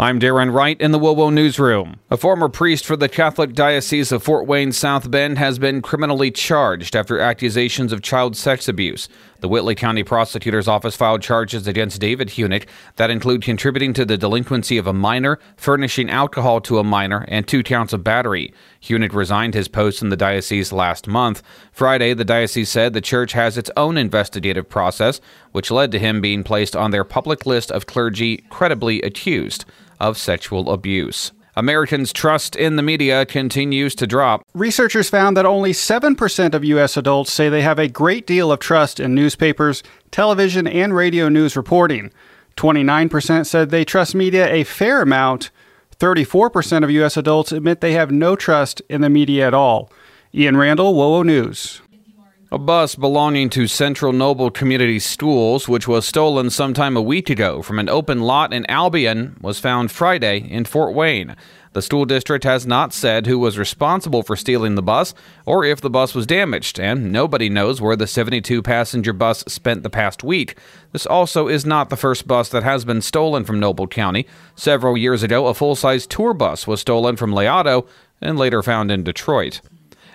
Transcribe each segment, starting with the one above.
I'm Darren Wright in the WOWO Newsroom. A former priest for the Catholic Diocese of Fort Wayne South Bend has been criminally charged after accusations of child sex abuse. The Whitley County Prosecutor's Office filed charges against David Huneck that include contributing to the delinquency of a minor, furnishing alcohol to a minor, and two counts of battery. Huneck resigned his post in the diocese last month. Friday, the diocese said the church has its own investigative process, which led to him being placed on their public list of clergy credibly accused of sexual abuse. Americans' trust in the media continues to drop. Researchers found that only 7% of U.S. adults say they have a great deal of trust in newspapers, television, and radio news reporting. 29% said they trust media a fair amount. 34% of U.S. adults admit they have no trust in the media at all. Ian Randall, WOWO News. A bus belonging to Central Noble Community Schools, which was stolen sometime a week ago from an open lot in Albion, was found Friday in Fort Wayne. The school district has not said who was responsible for stealing the bus or if the bus was damaged, and nobody knows where the 72 passenger bus spent the past week. This also is not the first bus that has been stolen from Noble County. Several years ago, a full size tour bus was stolen from LaOtto and later found in Detroit.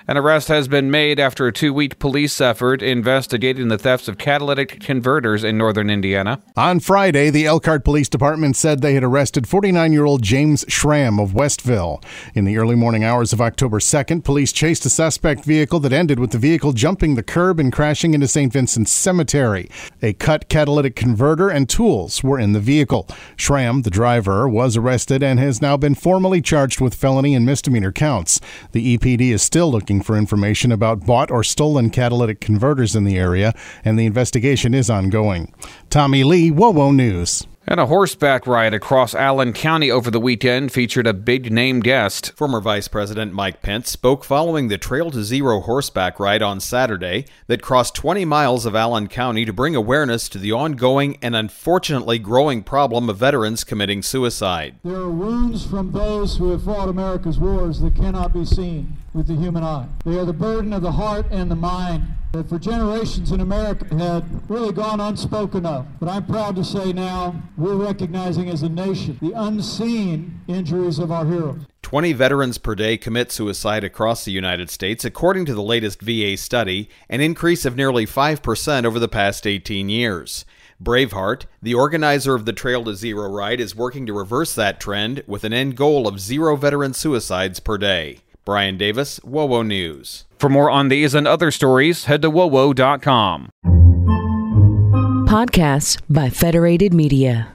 An arrest has been made after a two week police effort investigating the thefts of catalytic converters in northern Indiana. On Friday, the Elkhart Police Department said they had arrested 49 year old James Schramm of Westville. In the early morning hours of October 2nd, police chased a suspect vehicle that ended with the vehicle jumping the curb and crashing into St. Vincent's Cemetery. A cut catalytic converter and tools were in the vehicle. Schramm, the driver, was arrested and has now been formally charged with felony and misdemeanor counts. The EPD is still looking looking for information about bought or stolen catalytic converters in the area, and the investigation is ongoing. Tommy Lee, WOWO News. And a horseback ride across Allen County over the weekend featured a big name guest. Former Vice President Mike Pence spoke following the Trail to Zero horseback ride on Saturday that crossed 20 miles of Allen County to bring awareness to the ongoing and unfortunately growing problem of veterans committing suicide. There are wounds from those who have fought America's wars that cannot be seen with the human eye. They are the burden of the heart and the mind that for generations in America had really gone unspoken of. But I'm proud to say now we're recognizing as a nation the unseen injuries of our heroes. 20 veterans per day commit suicide across the United States, according to the latest VA study, an increase of nearly 5% over the past 18 years. Braveheart, the organizer of the Trail to Zero ride, is working to reverse that trend with an end goal of zero veteran suicides per day. Brian Davis, WOWO News. For more on these and other stories, head to WOWO.com. Podcasts by Federated Media.